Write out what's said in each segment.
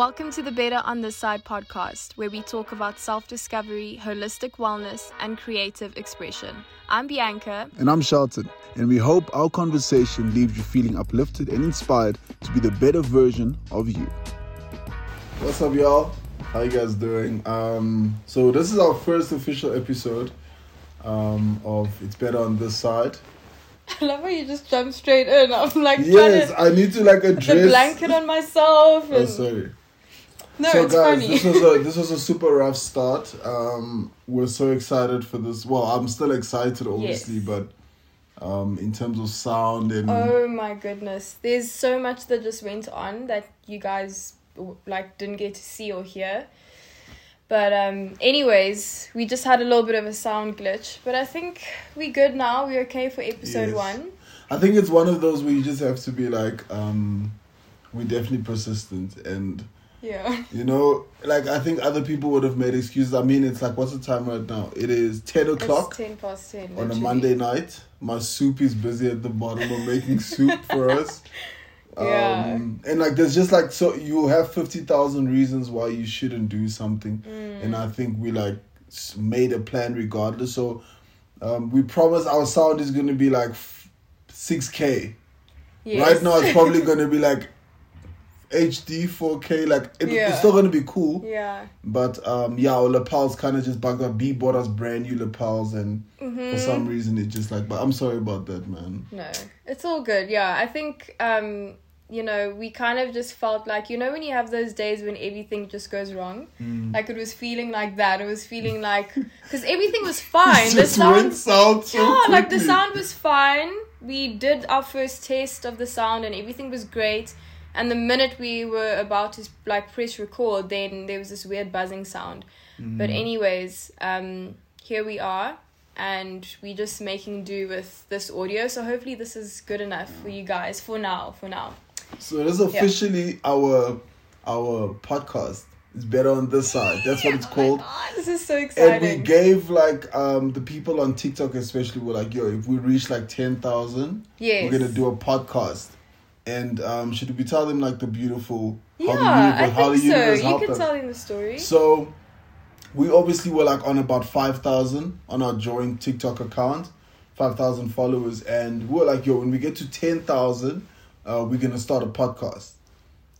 Welcome to the Better on This Side podcast, where we talk about self discovery, holistic wellness, and creative expression. I'm Bianca. And I'm Shelton. And we hope our conversation leaves you feeling uplifted and inspired to be the better version of you. What's up, y'all? How you guys doing? Um, so this is our first official episode um, of It's Better on This Side. I love how you just jump straight in. I'm like, yes, I need to like address the blanket on myself. And... Oh, sorry. No, so it's guys, funny. this was a this was a super rough start. Um, we're so excited for this. Well, I'm still excited, obviously, Yes. but um, in terms of sound and Oh my goodness. There's so much that just went on that you guys like didn't get to see or hear. But um anyways, we just had a little bit of a sound glitch, but I think we good now. We're okay for episode Yes. 1. I think it's one of those where you just have to be like, um, we're definitely persistent and. Yeah. You know, like I think other people would have made excuses. I mean, it's like what's the time right now? It is ten o'clock It's 10 past 10 on a. Monday night. My soup is busy at the bottom of making soup for us. Yeah. Um, and like there's just like so you have fifty thousand reasons why you shouldn't do something, Mm. and I think we like made a plan regardless. So um, we promise our sound is gonna be like six k. Yes. Right now it's probably gonna be like HD four K. Like it, Yeah. it's still gonna be cool. Yeah. But um, yeah, our lapels kind of just bugged up. B bought us brand new lapels, and Mm-hmm. for some reason it just like. But I'm sorry about that, man. No, it's all good. Yeah, I think um, you know we kind of just felt like you know when you have those days when everything just goes wrong, Mm. like it was feeling like that. It was feeling like because everything was fine. The sound, so yeah, like the sound was fine. We did our first test of the sound and everything was great. And the minute we were about to like press record, then there was this weird buzzing sound. Mm. But anyways, um, here we are, and we're just making do with this audio. So hopefully this is good enough for you guys for now. For now. So this is officially our our podcast. It's better on this side. That's what it's called. Oh, this is so exciting. And we gave like um the people on TikTok especially were like, yo, if we reach like ten thousand, yes. we're gonna do a podcast. And um should we tell them like the beautiful Yeah, the I universe- how think the so. You can us? tell them the story. So we obviously were like on about five thousand on our joint TikTok account, five thousand followers, and we were like, yo, when we get to ten thousand, uh, we're gonna start a podcast.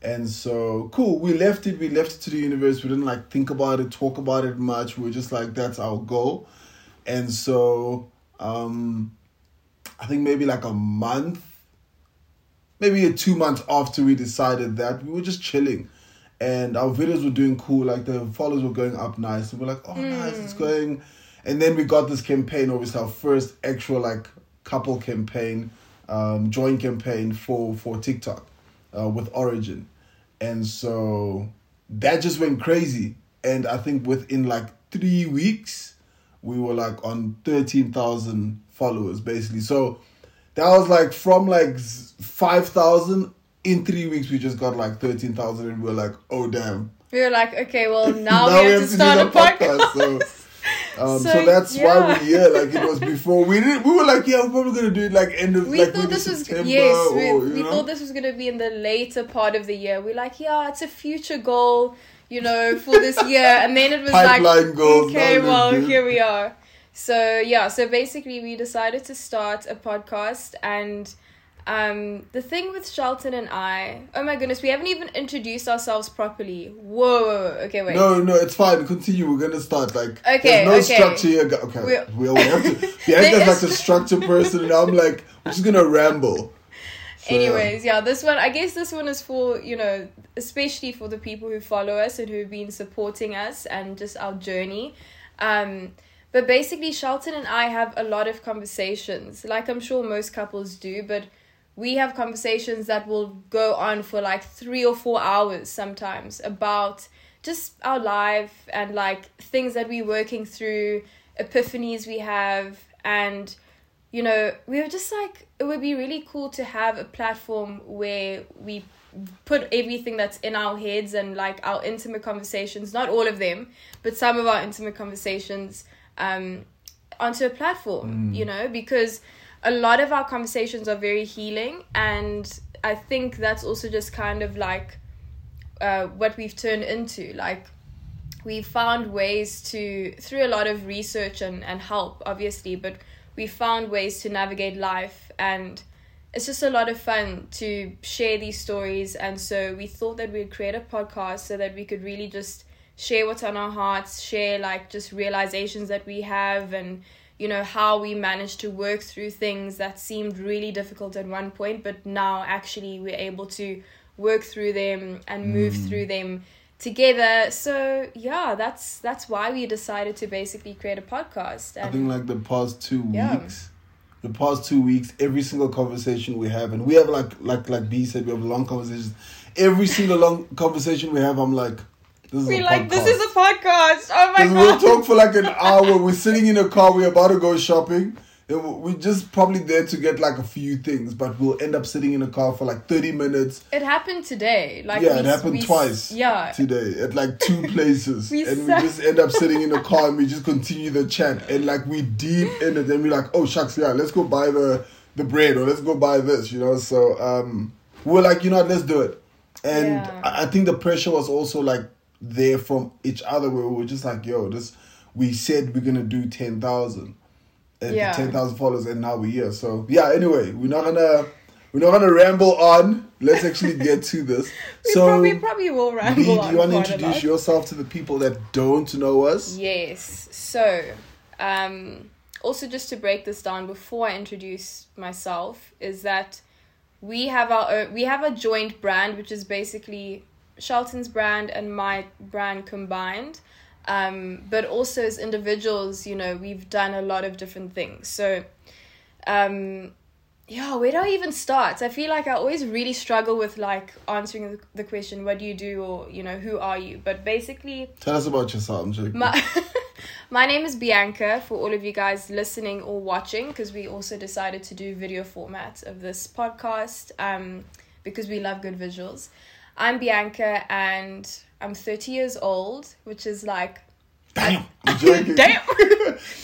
And so cool, we left it, we left it to the universe. We didn't like think about it, talk about it much. We were just like, that's our goal. And so um I think maybe like a month, maybe a two months after we decided that, we were just chilling and our videos were doing cool. Like the followers were going up nice, and we're like, oh, nice, it's going. And then we got this campaign, obviously our first actual like couple campaign, um, joint campaign for for TikTok, uh, with Origin, and so that just went crazy. And I think within like three weeks, we were like on thirteen thousand followers basically. So that was like from like five thousand in three weeks we just got like thirteen thousand and we are like, oh damn. we were like, okay, well now, we have to do start a the podcast. So, um, so, So, that's why we're here. Like it was before we did. We were like, yeah, we're probably gonna do it like end of We like thought this was yes. We, or we know. thought this was gonna be in the later part of the year. We're like, yeah, it's a future goal, you know, for this year. And then it was like, goals, okay, well, let's do it. here we are. So yeah, so basically we decided to start a podcast and. Um, the thing with Shelton and I, oh my goodness, we haven't even introduced ourselves properly. Whoa, whoa, whoa. okay, wait. No, no, it's fine. Continue. We're gonna start. Like, Okay, there's no okay. structure here. Okay, We're- we we have to. Bianca's like a structure person, and I'm like, we're just gonna ramble. So, yeah. Anyways, yeah, this one, I guess this one is for, you know, especially for the people who follow us and who've been supporting us and just our journey. Um, but basically, Shelton and I have a lot of conversations, like I'm sure most couples do, but we have conversations that will go on for like three or four hours sometimes about just our life and like things that we're working through, epiphanies we have, and you know, we were just like, it would be really cool to have a platform where we put everything that's in our heads and like our intimate conversations, not all of them, but some of our intimate conversations, um, onto a platform, you know, because a lot of our conversations are very healing and I think that's also just kind of like uh, what we've turned into. Like we found ways to through a lot of research and, and help, obviously, but we found ways to navigate life and it's just a lot of fun to share these stories and so we thought that we'd create a podcast so that we could really just share what's on our hearts share like just realizations that we have and you know how we managed to work through things that seemed really difficult at one point but now actually we're able to work through them and move Mm. through them together so yeah that's that's why we decided to basically create a podcast I think like the past two Yeah. weeks, the past two weeks, every single conversation we have, and we have like like like B said, we have long conversations. Every single long conversation we have, I'm like, this is we like this is a podcast oh my Because we'll talk for like an hour. We're sitting in a car. We're about to go shopping. We- We're just probably there to get like a few things, but we'll end up sitting in a car for like thirty minutes It happened today. Like yeah, we, it happened we- twice Yeah. today at like two places, We and we just end up sitting in a car and we just continue the chat, and like we deep in it, and we're like, oh shucks, yeah, let's go buy the the bread or let's go buy this, you know. So um, we're like, you know, what, let's do it, and Yeah. I think the pressure was also like there from each other, where we were just like, yo, this we said we're gonna do ten thousand, Yeah. ten thousand followers, and now we're here. So yeah, anyway, we're not gonna. We're not gonna ramble on. Let's actually get to this. We so, probably probably will ramble do you want to introduce yourself to the people that don't know us? Yes. So, um, also just to break this down before I introduce myself, is that we have our own, we have a joint brand, which is basically Shelton's brand and my brand combined. Um, but also as individuals, you know, we've done a lot of different things. So, um, yeah, where do I even start? I feel like I always really struggle with like answering the, the question, "What do you do?" or you know, "Who are you?" But basically, Tell us about yourself, I'm my my name is Bianca for all of you guys listening or watching because we also decided to do video format of this podcast um because we love good visuals. I'm Bianca and I'm 30 years old, which is like Damn, I'm damn.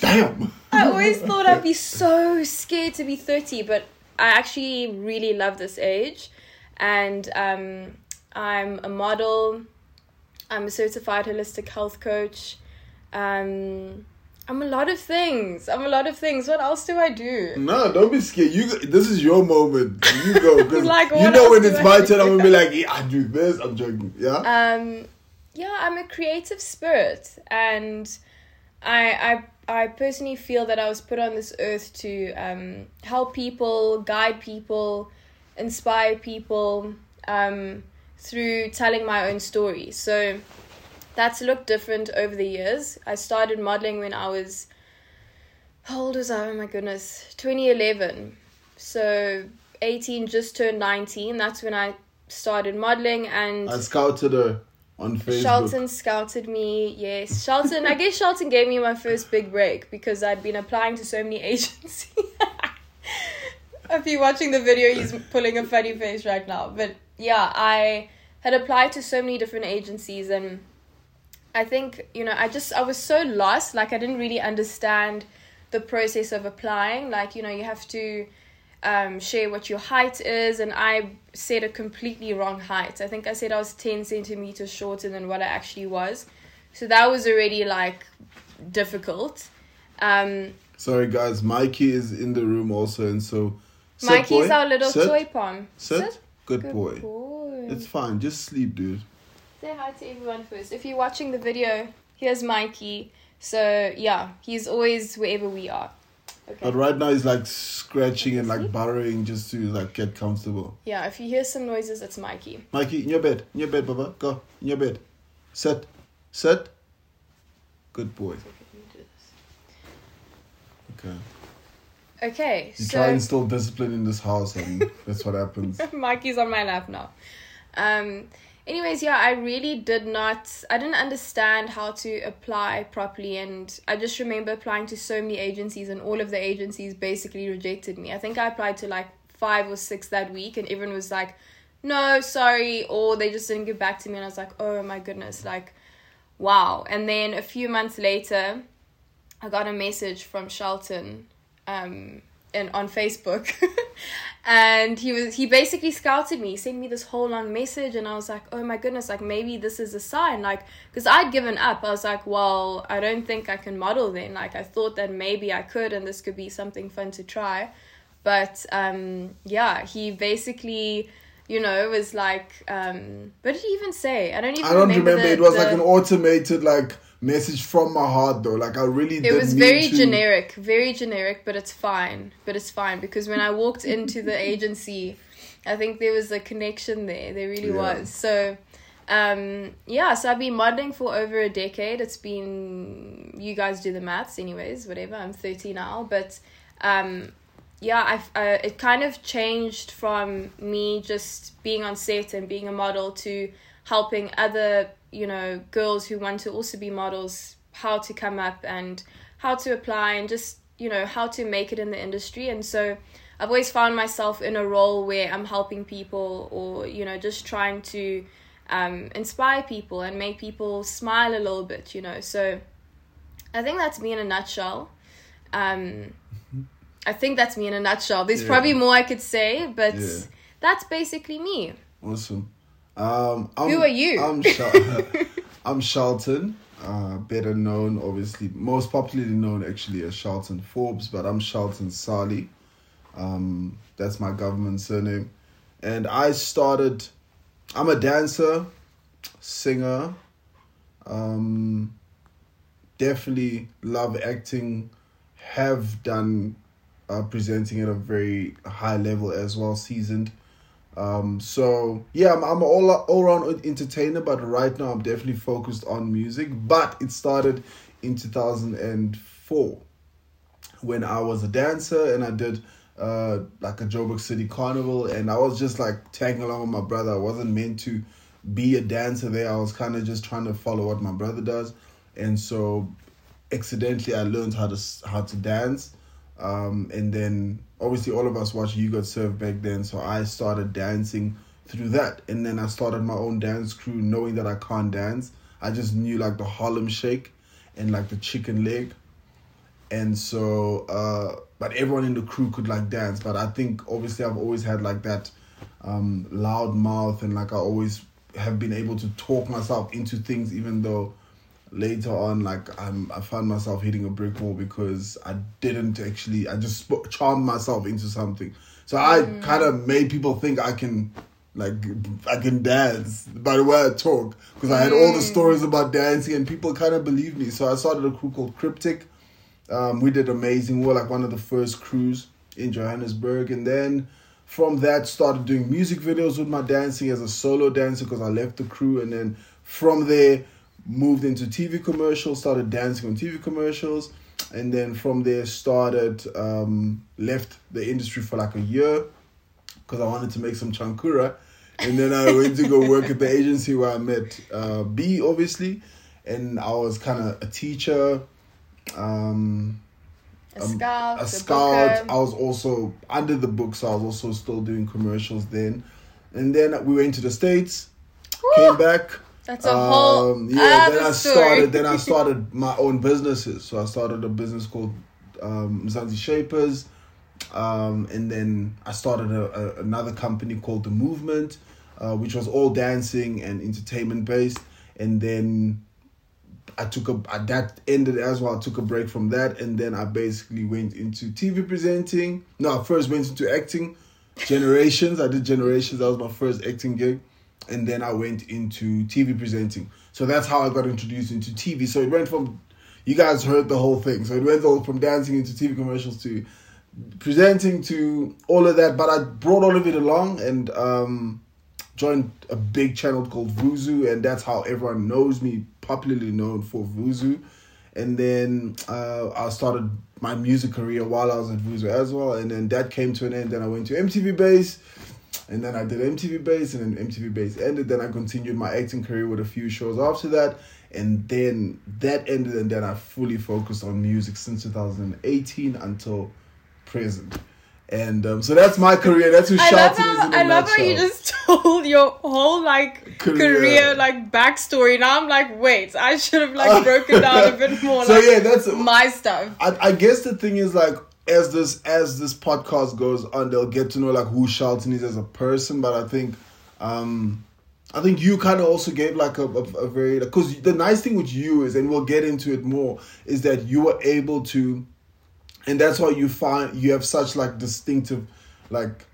Damn. I always thought I'd be so scared to be 30, but I actually really love this age. And um, I'm a model, I'm a certified holistic health coach. Um, I'm a lot of things. I'm a lot of things. What else do I do? No, don't be scared. You, this is your moment. You go, Like, you know when it's my turn, I'm gonna be like, yeah, I do this. I'm joking. Yeah. Um, yeah, I'm a creative spirit, and I I I personally feel that I was put on this earth to um, help people, guide people, inspire people um, through telling my own story. So that's looked different over the years. I started modeling when I was how old was I? Oh my goodness, 2011. So 18, just turned 19. That's when I started modeling and. I scouted her on Facebook. Shelton scouted me, yes. Shelton, I guess Shelton gave me my first big break because I'd been applying to so many agencies. if you're watching the video, he's pulling a funny face right now. But yeah, I had applied to so many different agencies and I think, you know, I just, I was so lost. Like, I didn't really understand the process of applying. Like, you know, you have to um, share what your height is, and I said a completely wrong height. I think I said I was 10 centimeters shorter than what I actually was. So that was already like difficult. Um, Sorry, guys. Mikey is in the room also, and so. Sit, Mikey's boy. our little Sit. toy pom. Sit. Good, Good boy. boy. It's fine. Just sleep, dude. Say hi to everyone first. If you're watching the video, here's Mikey. So yeah, he's always wherever we are. Okay. But right now he's like scratching and like burrowing just to like get comfortable. Yeah, if you hear some noises, it's Mikey. Mikey, in your bed. In your bed, Baba. Go. In your bed. Sit. Sit. Good boy. Okay. Okay, You so try and instill discipline in this house, and that's what happens. Mikey's on my lap now. Um, anyways, yeah, I really did not, I didn't understand how to apply properly, and I just remember applying to so many agencies, and all of the agencies basically rejected me. I think I applied to like five or six that week, and everyone was like, no, sorry, or they just didn't get back to me, and I was like, oh my goodness, like, wow. And then a few months later, I got a message from Shelton um, in, on Facebook. and he was he basically scouted me, he sent me this whole long message, and I was like, oh my goodness, like maybe this is a sign, like because I'd given up. I was like, well, I don't think I can model then. Like I thought that maybe I could, and this could be something fun to try. But um, yeah, he basically you know, was like, um, what did he even say? I don't even. I don't remember. remember the, it was the, like an automated like message from my heart though. Like I really. It was very to... generic, very generic, but it's fine. But it's fine because when I walked into the agency, I think there was a connection there. There really yeah. was. So. Um, yeah, so I've been modeling for over a decade. It's been you guys do the maths, anyways. Whatever. I'm thirty now, but um, yeah, I uh, it kind of changed from me just being on set and being a model to helping other you know girls who want to also be models how to come up and how to apply and just you know how to make it in the industry and so I've always found myself in a role where I'm helping people or you know just trying to um, inspire people and make people smile a little bit you know so I think that's me in a nutshell um, I think that's me in a nutshell. There's yeah. probably more I could say, but yeah. that's basically me. Awesome. Um, Who are you? I'm, I'm Shelton, uh, better known, obviously, most popularly known actually as Shelton Forbes, but I'm Shelton Sali. Um, that's my government surname. And I started, I'm a dancer, singer, um, definitely love acting, have done uh, presenting at a very high level as well, seasoned. Um, so yeah, I'm, I'm all all around entertainer, but right now I'm definitely focused on music. But it started in 2004 when I was a dancer and I did uh like a Joburg City Carnival, and I was just like tagging along with my brother. I wasn't meant to be a dancer there. I was kind of just trying to follow what my brother does, and so accidentally I learned how to how to dance um, and then obviously all of us watched You Got Served back then, so I started dancing through that. And then I started my own dance crew knowing that I can't dance. I just knew like the Harlem Shake and like the chicken leg. And so uh but everyone in the crew could like dance. But I think obviously I've always had like that um loud mouth and like I always have been able to talk myself into things even though later on, like I'm, I found myself hitting a brick wall because I didn't actually. I just sp- charmed myself into something. So I mm. kind of made people think I can, like, I can dance by the way I talk because I had all the mm. stories about dancing and people kind of believed me. So I started a crew called Cryptic. Um, we did amazing. We were like one of the first crews in Johannesburg, and then from that started doing music videos with my dancing as a solo dancer because I left the crew, and then from there moved into TV commercials, started dancing on TV commercials, and then from there started um, left the industry for like a year because I wanted to make some chankura, and then I went to go work at the agency where I met uh, B, obviously, and I was kind of a teacher. Um, a scout, a, scout. I was also under the book, so I was also still doing commercials then. And then we went to the States, Woo! came back, that's a whole um, yeah. Then I started. Then I started my own businesses. So I started a business called um, Shapers, um, and then I started a, a, another company called The Movement, uh, which was all dancing and entertainment based. And then I took a that ended as well. I took a break from that, and then I basically went into TV presenting. No, I first went into acting. Generations. I did Generations. That was my first acting gig and then I went into TV presenting. So that's how I got introduced into TV. So it went from you guys heard the whole thing. So it went all from dancing into TV commercials to presenting to all of that. But I brought all of it along and um, joined a big channel called Vuzu, and that's how everyone knows me, popularly known for Vuzu. And then uh, I started my music career while I was at Vuzu as well, and then that came to an end. Then I went to MTV Base and then I did MTV Base, and then MTV Base ended. Then I continued my acting career with a few shows after that, and then that ended, and then I fully focused on music since 2018 until present. And um, so that's my career. That's who I love how, I love how you just told your whole like career. career. like backstory. Now I'm like, wait, I should have like broken down a bit more. so like, yeah, that's my stuff. I, I guess the thing is like as this as this podcast goes on, they'll get to know like who Shelton is as a person. But I think, um, I think you kind of also gave like a, a, a very because the nice thing with you is, and we'll get into it more, is that you were able to, and that's why you find you have such like distinctive, like,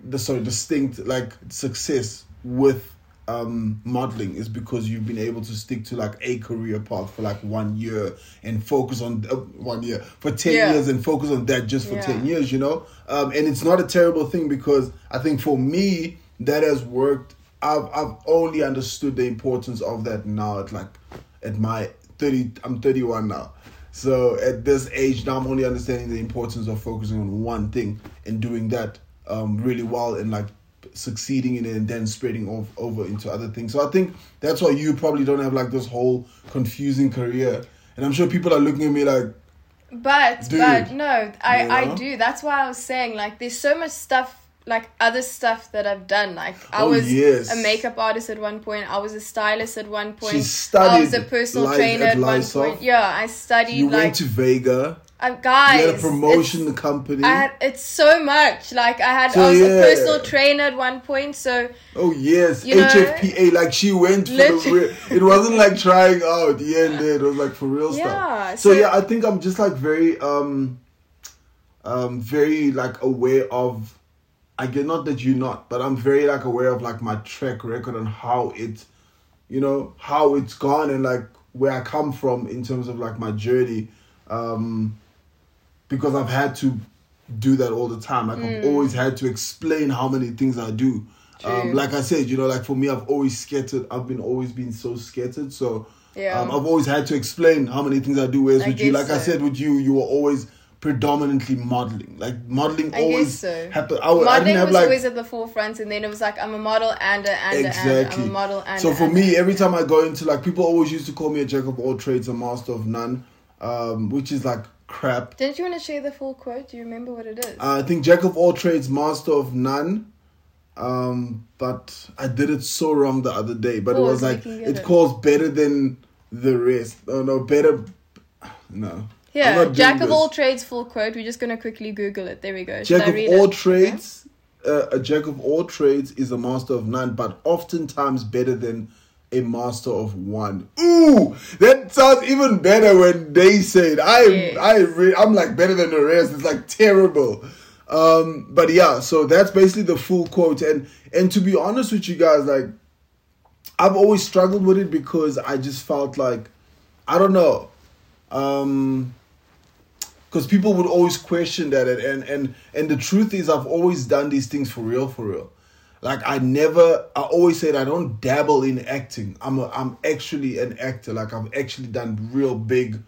the sorry distinct like success with um modeling is because you've been able to stick to like a career path for like one year and focus on uh, one year for 10 Yeah. years and focus on that just for Yeah. 10 years you know um and it's not a terrible thing because i think for me that has worked i've i've only understood the importance of that now at like at my 30 i'm 31 now so at this age now i'm only understanding the importance of focusing on one thing and doing that um really well and like succeeding in it and then spreading off over into other things. So I think that's why you probably don't have like this whole confusing career. And I'm sure people are looking at me like, But Dude, but no, I I do. That's why I was saying like there's so much stuff like other stuff that I've done. Like I Oh, was yes. a makeup artist at one point. I was a stylist at one point. She I studied was a personal trainer at at one point. Yeah, I studied you like went to Vega, uh, guys. you had a promotion it's- company. I had it's so much. Like I had So, I was yeah. a personal trainer at one point. So oh yes, You know, HFPA. Like she went for the real. It wasn't like trying out Yeah, and. It was like for real Yeah, stuff. So, so- yeah, I think I'm just like very um, um, very like aware of. I get not that you're not, but I'm very like aware of like my track record and how it, you know, how it's gone and like where I come from in terms of like my journey, um, because I've had to do that all the time. Like I've always had to explain how many things I do. Um, like I said, you know, like for me, I've always scattered. I've been always been so scattered. So Yeah. um, I've always had to explain how many things I do. Whereas I with you, like I said, with you, you were always predominantly modeling. Like modeling I always so. happened. I, would- I modeling didn't have was like always at the forefront, and then it was like I'm a model and a and a and exactly. I'm a model and so a, for and me, every time I go into like people always used to call me a jack of all trades, a master of none, um, which is like crap. Didn't you want to share the full quote? Do you remember what it is? Uh, I think jack of all trades, master of none. Um, but I did it so wrong the other day. But it Pause, was like you can get it it. calls better than the rest. Oh no, better. No. Yeah, jack of all trades, full quote. We're just gonna quickly Google it. There we go. Should Jack of all it? trades. Uh, a jack of all trades is a master of none, but oftentimes better than a master of one. Ooh, that sounds even better when they say it. I, Yes. I, re- I'm like better than the rest. It's like terrible. Um, but yeah, so that's basically the full quote. And and to be honest with you guys, like I've always struggled with it because I just felt like I don't know. Um, because people would always question that and, and and and the truth is i've always done these things for real for real like i never i always said i don't dabble in acting. I'm a, i'm actually an actor. Like i've actually done real big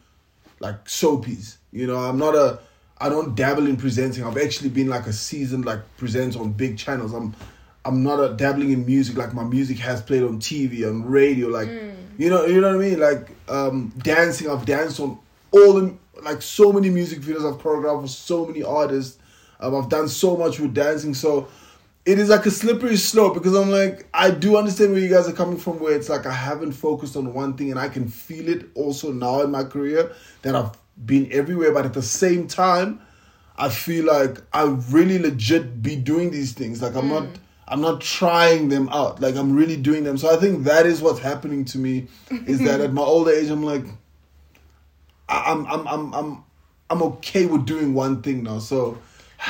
like soapies you know i'm not a i don't dabble in presenting. I've actually been like a seasoned like presenter on big channels. I'm i'm not a dabbling in music. Like my music has played on tv on radio like you know you know what i mean? Like um dancing. I've danced on all the like so many music videos. I've choreographed for so many artists. Um, i've done so much with dancing. So it is like a slippery slope because I'm like, I do understand where you guys are coming from, where it's like I haven't focused on one thing and I can feel it also now in my career that I've been everywhere, but at the same time, I feel like I really legit be doing these things. Like I'm not mm. I'm not trying them out. Like I'm really doing them. So I think that is what's happening to me is that at my older age I'm like I- I'm I'm I'm I'm I'm okay with doing one thing now. So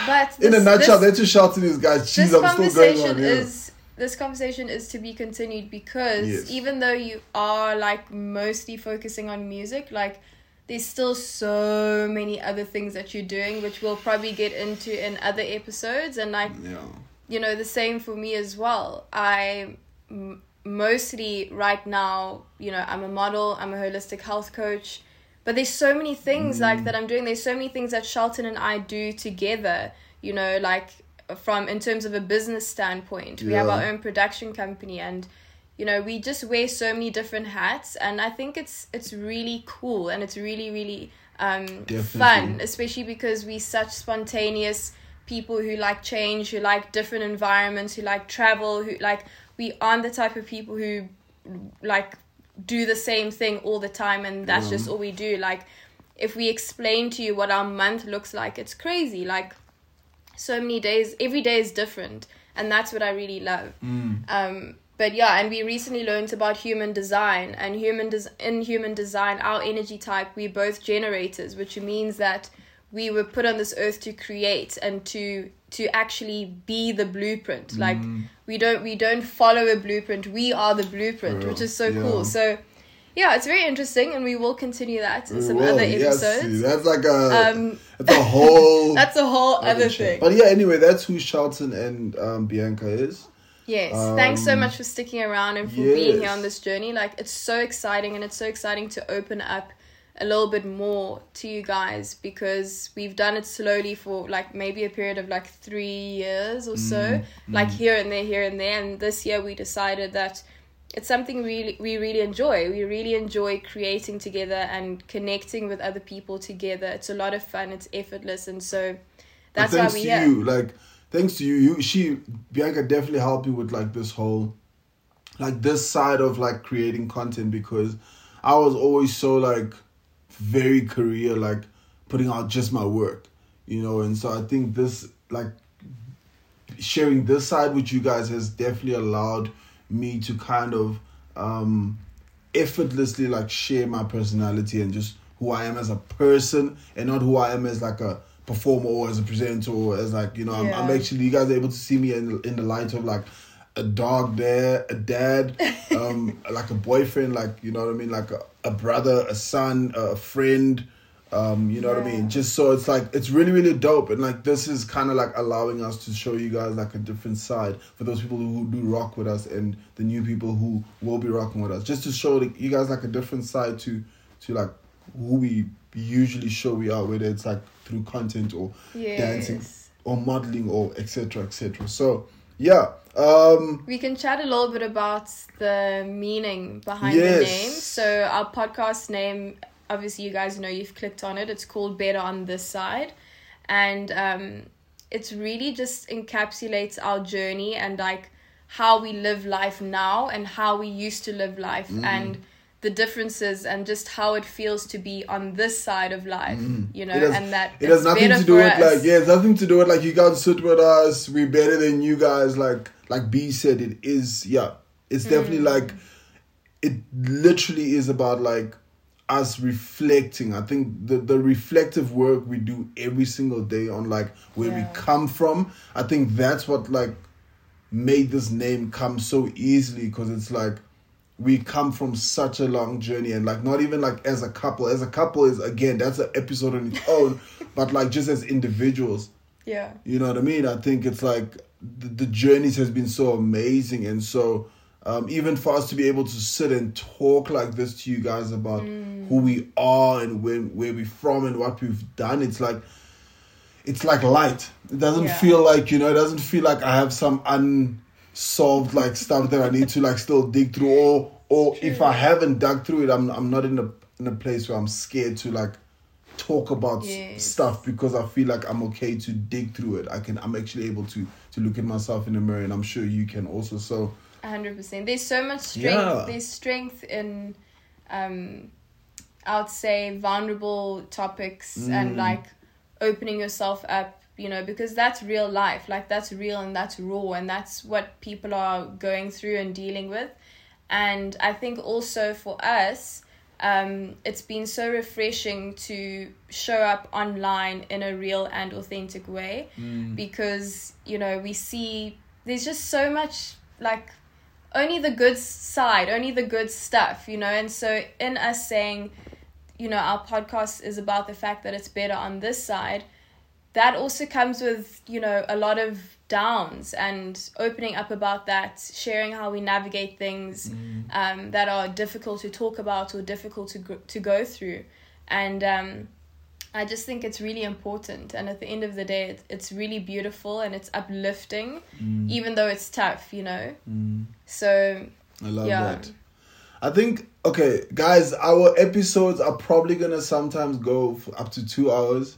But in a nutshell, this- that's just shouting these guys. This I'm still going conversation on. Yeah. is this conversation is to be continued because Yes. even though you are like mostly focusing on music like there's still so many other things that you're doing which we'll probably get into in other episodes and like yeah. you know the same for me as well i m- mostly right now you know i'm a model i'm a holistic health coach but there's so many things like that i'm doing. There's so many things that shelton and i do together you know like from in terms of a business standpoint. We have our own production company and you know we just wear so many different hats. And i think it's it's really cool and it's really really um fun especially because we such spontaneous people who like change who like different environments who like travel who like we aren't the type of people who like do the same thing all the time and that's just all we do like if we explain to you what our month looks like, it's crazy. Like so many days, every day is different, and that's what I really love. Mm. Um, but yeah, and we recently learned about human design and human des- in human design, our energy type, we're both generators, which means that we were put on this earth to create and to to actually be the blueprint. Like we don't we don't follow a blueprint. We are the blueprint, which is so Yeah. cool. So yeah, it's very interesting, and we will continue that in We some will, other yes, episodes. that's like a Um, that's a whole That's a whole other thing. But yeah, anyway, that's who Shelton and um, Bianca is. Yes, thanks so Um, much for sticking around and for being here on this journey. Like, it's so exciting, and it's so exciting to open up a little bit more to you guys because we've done it slowly for like maybe a period of like three years or so, Mm, like here and there, here and there. And this year we decided that it's something really we really enjoy. We really enjoy creating together and connecting with other people together. It's a lot of fun. It's effortless, and so that's why thanks we to here. you, like thanks to you, you she Bianca definitely helped me with like this whole like this side of like creating content because I was always so like very career like putting out just my work, you know, and so I think this like sharing this side with you guys has definitely allowed me to kind of um effortlessly like share my personality and just who I am as a person and not who I am as like a performer or as a presenter or as like you know I'm, I'm actually you guys are able to see me in in the light of like a dog there a dad um like a boyfriend like you know what I mean? Like a, a brother a son a friend um you know what I mean? Just so it's like it's really really dope. And like this is kind of like allowing us to show you guys like a different side for those people who do rock with us and the new people who will be rocking with us. Just to show like, you guys like a different side to to like who we usually show we are whether it's like through content or dancing or modeling or etc etc so yeah um We can chat a little bit about the meaning behind Yes. the name. So our podcast name, obviously you guys know you've clicked on it. It's called Better on This Side. And um it's really just encapsulates our journey and like how we live life now and how we used to live life Mm. and the differences and just how it feels to be on this side of life, you know, Mm. Has- and that it has nothing to do with us. like yeah it's nothing to do with like you guys sit with us we're better than you guys like like b said it is yeah it's definitely Mm. like it literally is about like us reflecting i think the the reflective work we do every single day on like where we come from i think that's what like made this name come so easily because it's like we come from such a long journey and like not even like as a couple. As a couple is again that's an episode on its own but like just as individuals. Yeah. you know what i mean? I think it's like the, the journeys has been so amazing and so um, even for us to be able to sit and talk like this to you guys about who we are and where, where we're from and what we've done it's like it's like light. It doesn't Yeah. feel like you know it doesn't feel like i have some unsolved like stuff that i need to like still dig through or or if i haven't dug through it i'm i'm not in a in a place where i'm scared to like talk about Yes. stuff because i feel like i'm okay to dig through it i can i'm actually able to to look at myself in the mirror and i'm sure you can also so hundred percent. There's so much strength. Yeah. There's strength in, um, I would say vulnerable topics and Mm. like opening yourself up. You know, because that's real life. Like that's real and that's raw and that's what people are going through and dealing with. And I think also for us, um, it's been so refreshing to show up online in a real and authentic way because you know we see there's just so much like only the good side only the good stuff you know and so in us saying you know our podcast is about the fact that it's better on this side that also comes with you know a lot of downs and opening up about that sharing how we navigate things um, that are difficult to talk about or difficult to go, to go through. And um, I just think it's really important. And at the end of the day it, it's really beautiful and it's uplifting even though it's tough you know? So i love yeah. that. I think okay, guys. Our episodes are probably gonna sometimes go for up to two hours,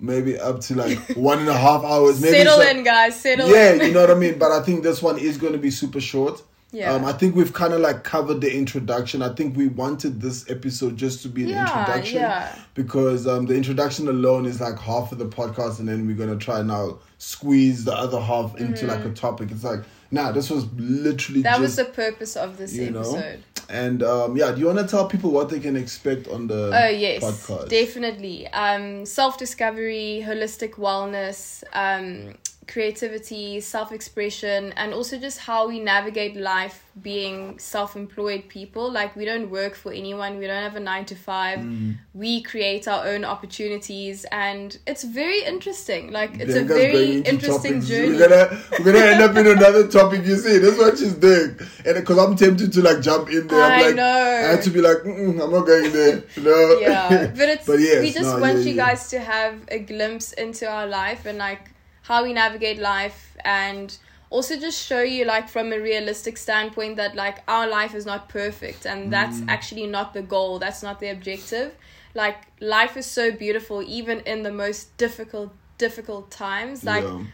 maybe up to like one and a half hours. Maybe settle so- in guys settle Yeah, in you know what I mean. But I think this one is gonna be super short. Yeah. Um, I think we've kind of like covered the introduction. I think we wanted this episode just to be an Yeah, introduction yeah. because um, the introduction alone is like half of the podcast, and then we're gonna try now squeeze the other half into like a topic. It's like, nah, this was literally. That was the purpose of this you know. episode. and um, yeah. Do you want to tell people what they can expect on the Oh yes, podcast? definitely. Um, self discovery, holistic wellness, um, creativity, self expression, and also just how we navigate life being self employed people. Like we don't work for anyone. We don't have a nine to five. Mm. We create our own opportunities, and it's very interesting. Like it's a very interesting topics. journey. We're gonna we're gonna end up in another topic. You see, that's what she's doing, and because I'm tempted to like jump in there, I'm I like, know. I had to be like, I'm not going there. No. yeah but it's But yes, we just no, want yeah, you yeah. guys to have a glimpse into our life and like how we navigate life and also just show you like from a realistic standpoint that like our life is not perfect and that's Mm. actually not the goal that's not the objective like life is so beautiful even in the most difficult difficult times like Yeah.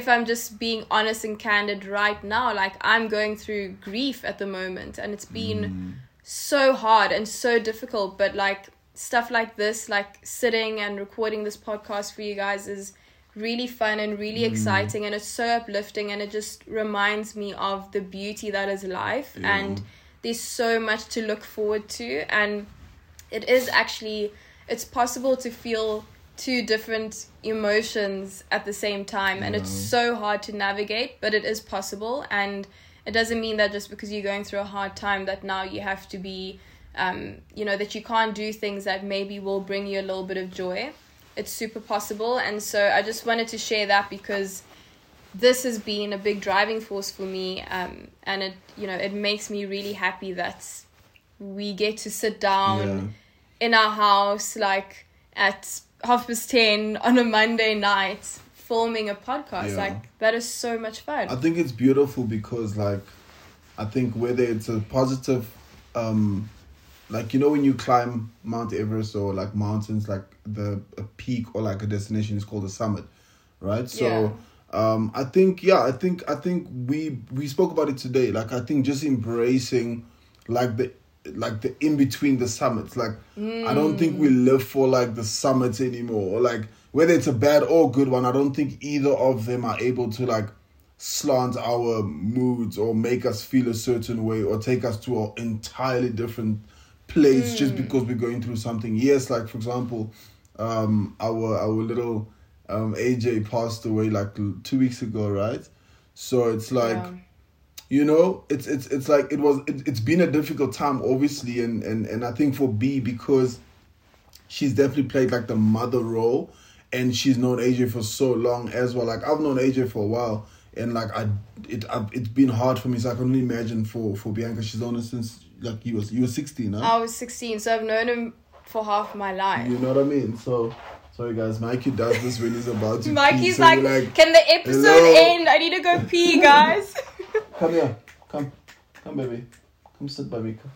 if I'm just being honest and candid right now, like I'm going through grief at the moment and it's been Mm. so hard and so difficult. But like stuff like this, like sitting and recording this podcast for you guys is really fun and really Mm. exciting and it's so uplifting and it just reminds me of the beauty that is life Yeah. and there's so much to look forward to and it is actually it's possible to feel two different emotions at the same time and it's so hard to navigate but it is possible and it doesn't mean that just because you're going through a hard time that now you have to be um, you know that you can't do things that maybe will bring you a little bit of joy it's super possible. And so i just wanted to share that because this has been a big driving force for me um, and it you know it makes me really happy that we get to sit down in our house like at half past 10 on a monday night filming a podcast. Yeah. like that is so much fun. I think it's beautiful because like I think whether it's a positive um like you know when you climb Mount Everest or like mountains like the a peak or like a destination is called a summit, right? So um I think yeah, I think I think we we spoke about it today. Like I think just embracing like the like the in between the summits. Like I don't think we live for like the summits anymore. Or like whether it's a bad or good one, I don't think either of them are able to like slant our moods or make us feel a certain way or take us to an entirely different place just because we're going through something. Yes, like for example, um, our our little um, AJ passed away like two weeks ago, right? So it's like Yeah. you know it's it's it's like it was it, it's been a difficult time obviously and and and i think for b because she's definitely played like the mother role and she's known aj for so long as well like i've known aj for a while and like i it I, it's been hard for me so i can only imagine for for bianca she's known her since like you was you were 16 huh? i was 16 so i've known him for half my life you know what i mean so sorry guys mikey does this when he's about to pee, Mikey's so like, we're can the episode "Hello?" end? I need to go pee, guys. Come here. Come. Come, baby. Come sit by me. Come.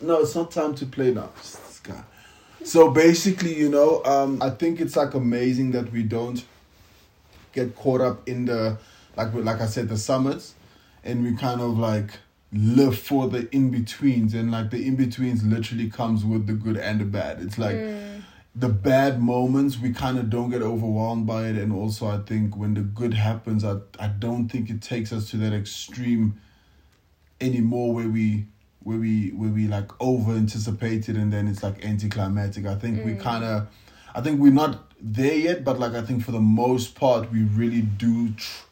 No, it's not time to play now. So basically, you know, um, I think it's like amazing that we don't get caught up in the like like I said the summits, and we kind of like live for the in betweens, and like the in betweens literally comes with the good and the bad. It's like mm. the bad moments we kind of don't get overwhelmed by it and also i think when the good happens i, I don't think it takes us to that extreme anymore where we where we where we like over anticipated and then it's like anticlimactic. I think we mm. kind of i think we're not there yet but like i think for the most part we really do tr-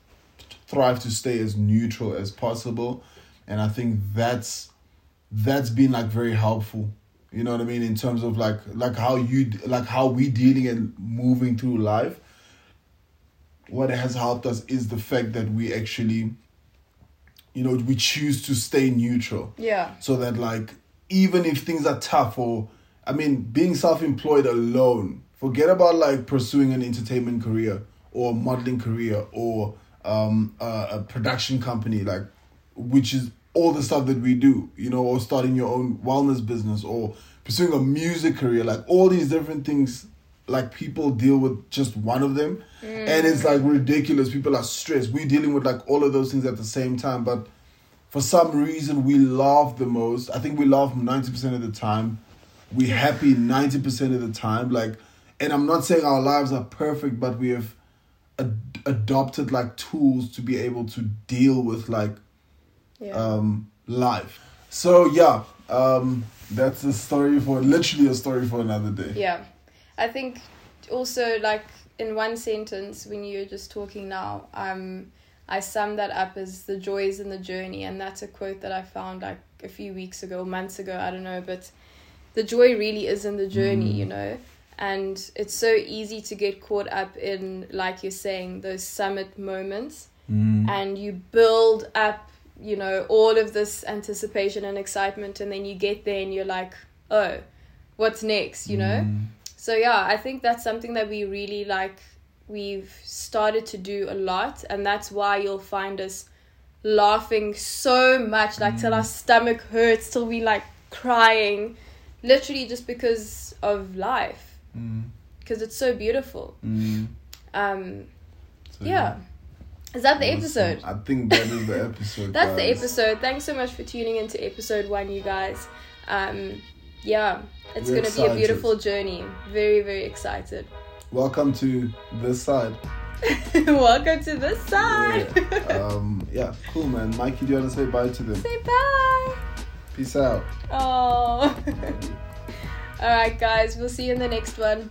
thrive to stay as neutral as possible and i think that's that's been like very helpful. You know what i mean? In terms of like like how you like how we dealing and moving through life. What has helped us is the fact that we actually you know we choose to stay neutral. Yeah. so that like even if things are tough or i mean being self-employed alone forget about like pursuing an entertainment career or modeling career or um a, a production company like which is all the stuff that we do you know or starting your own wellness business or pursuing a music career like all these different things like people deal with just one of them mm. and it's like ridiculous people are stressed we're dealing with like all of those things at the same time but for some reason we laugh the most. I think we laugh ninety percent of the time. We're happy ninety percent of the time. Like, and I'm not saying our lives are perfect, but we have ad- adopted like tools to be able to deal with like Yeah. um life. So yeah, um that's a story for literally a story for another day. Yeah. I think also like in one sentence when you're just talking now, um I sum that up as the joys in the journey and that's a quote that I found like a few weeks ago, months ago, I don't know, but the joy really is in the journey, Mm. you know. And it's so easy to get caught up in like you're saying those summit moments Mm. and you build up you know all of this anticipation and excitement and then you get there and you're like oh what's next you know Mm. so yeah i think that's something that we really like we've started to do a lot and that's why you'll find us laughing so much like till our stomach hurts till we like crying literally just because of life Mm. because it's so beautiful Mm. um So, yeah is that the episode I think that is the episode. That's the episode. Thanks so much for tuning into episode one, you guys. Um, yeah, it's We're gonna be a beautiful journey. Very, very excited. Welcome to this side. Welcome to this side. Yeah. um, yeah, cool, man. Mikey, do you want to say bye to them? Say bye. Peace out. Oh. All right, guys. We'll see you in the next one.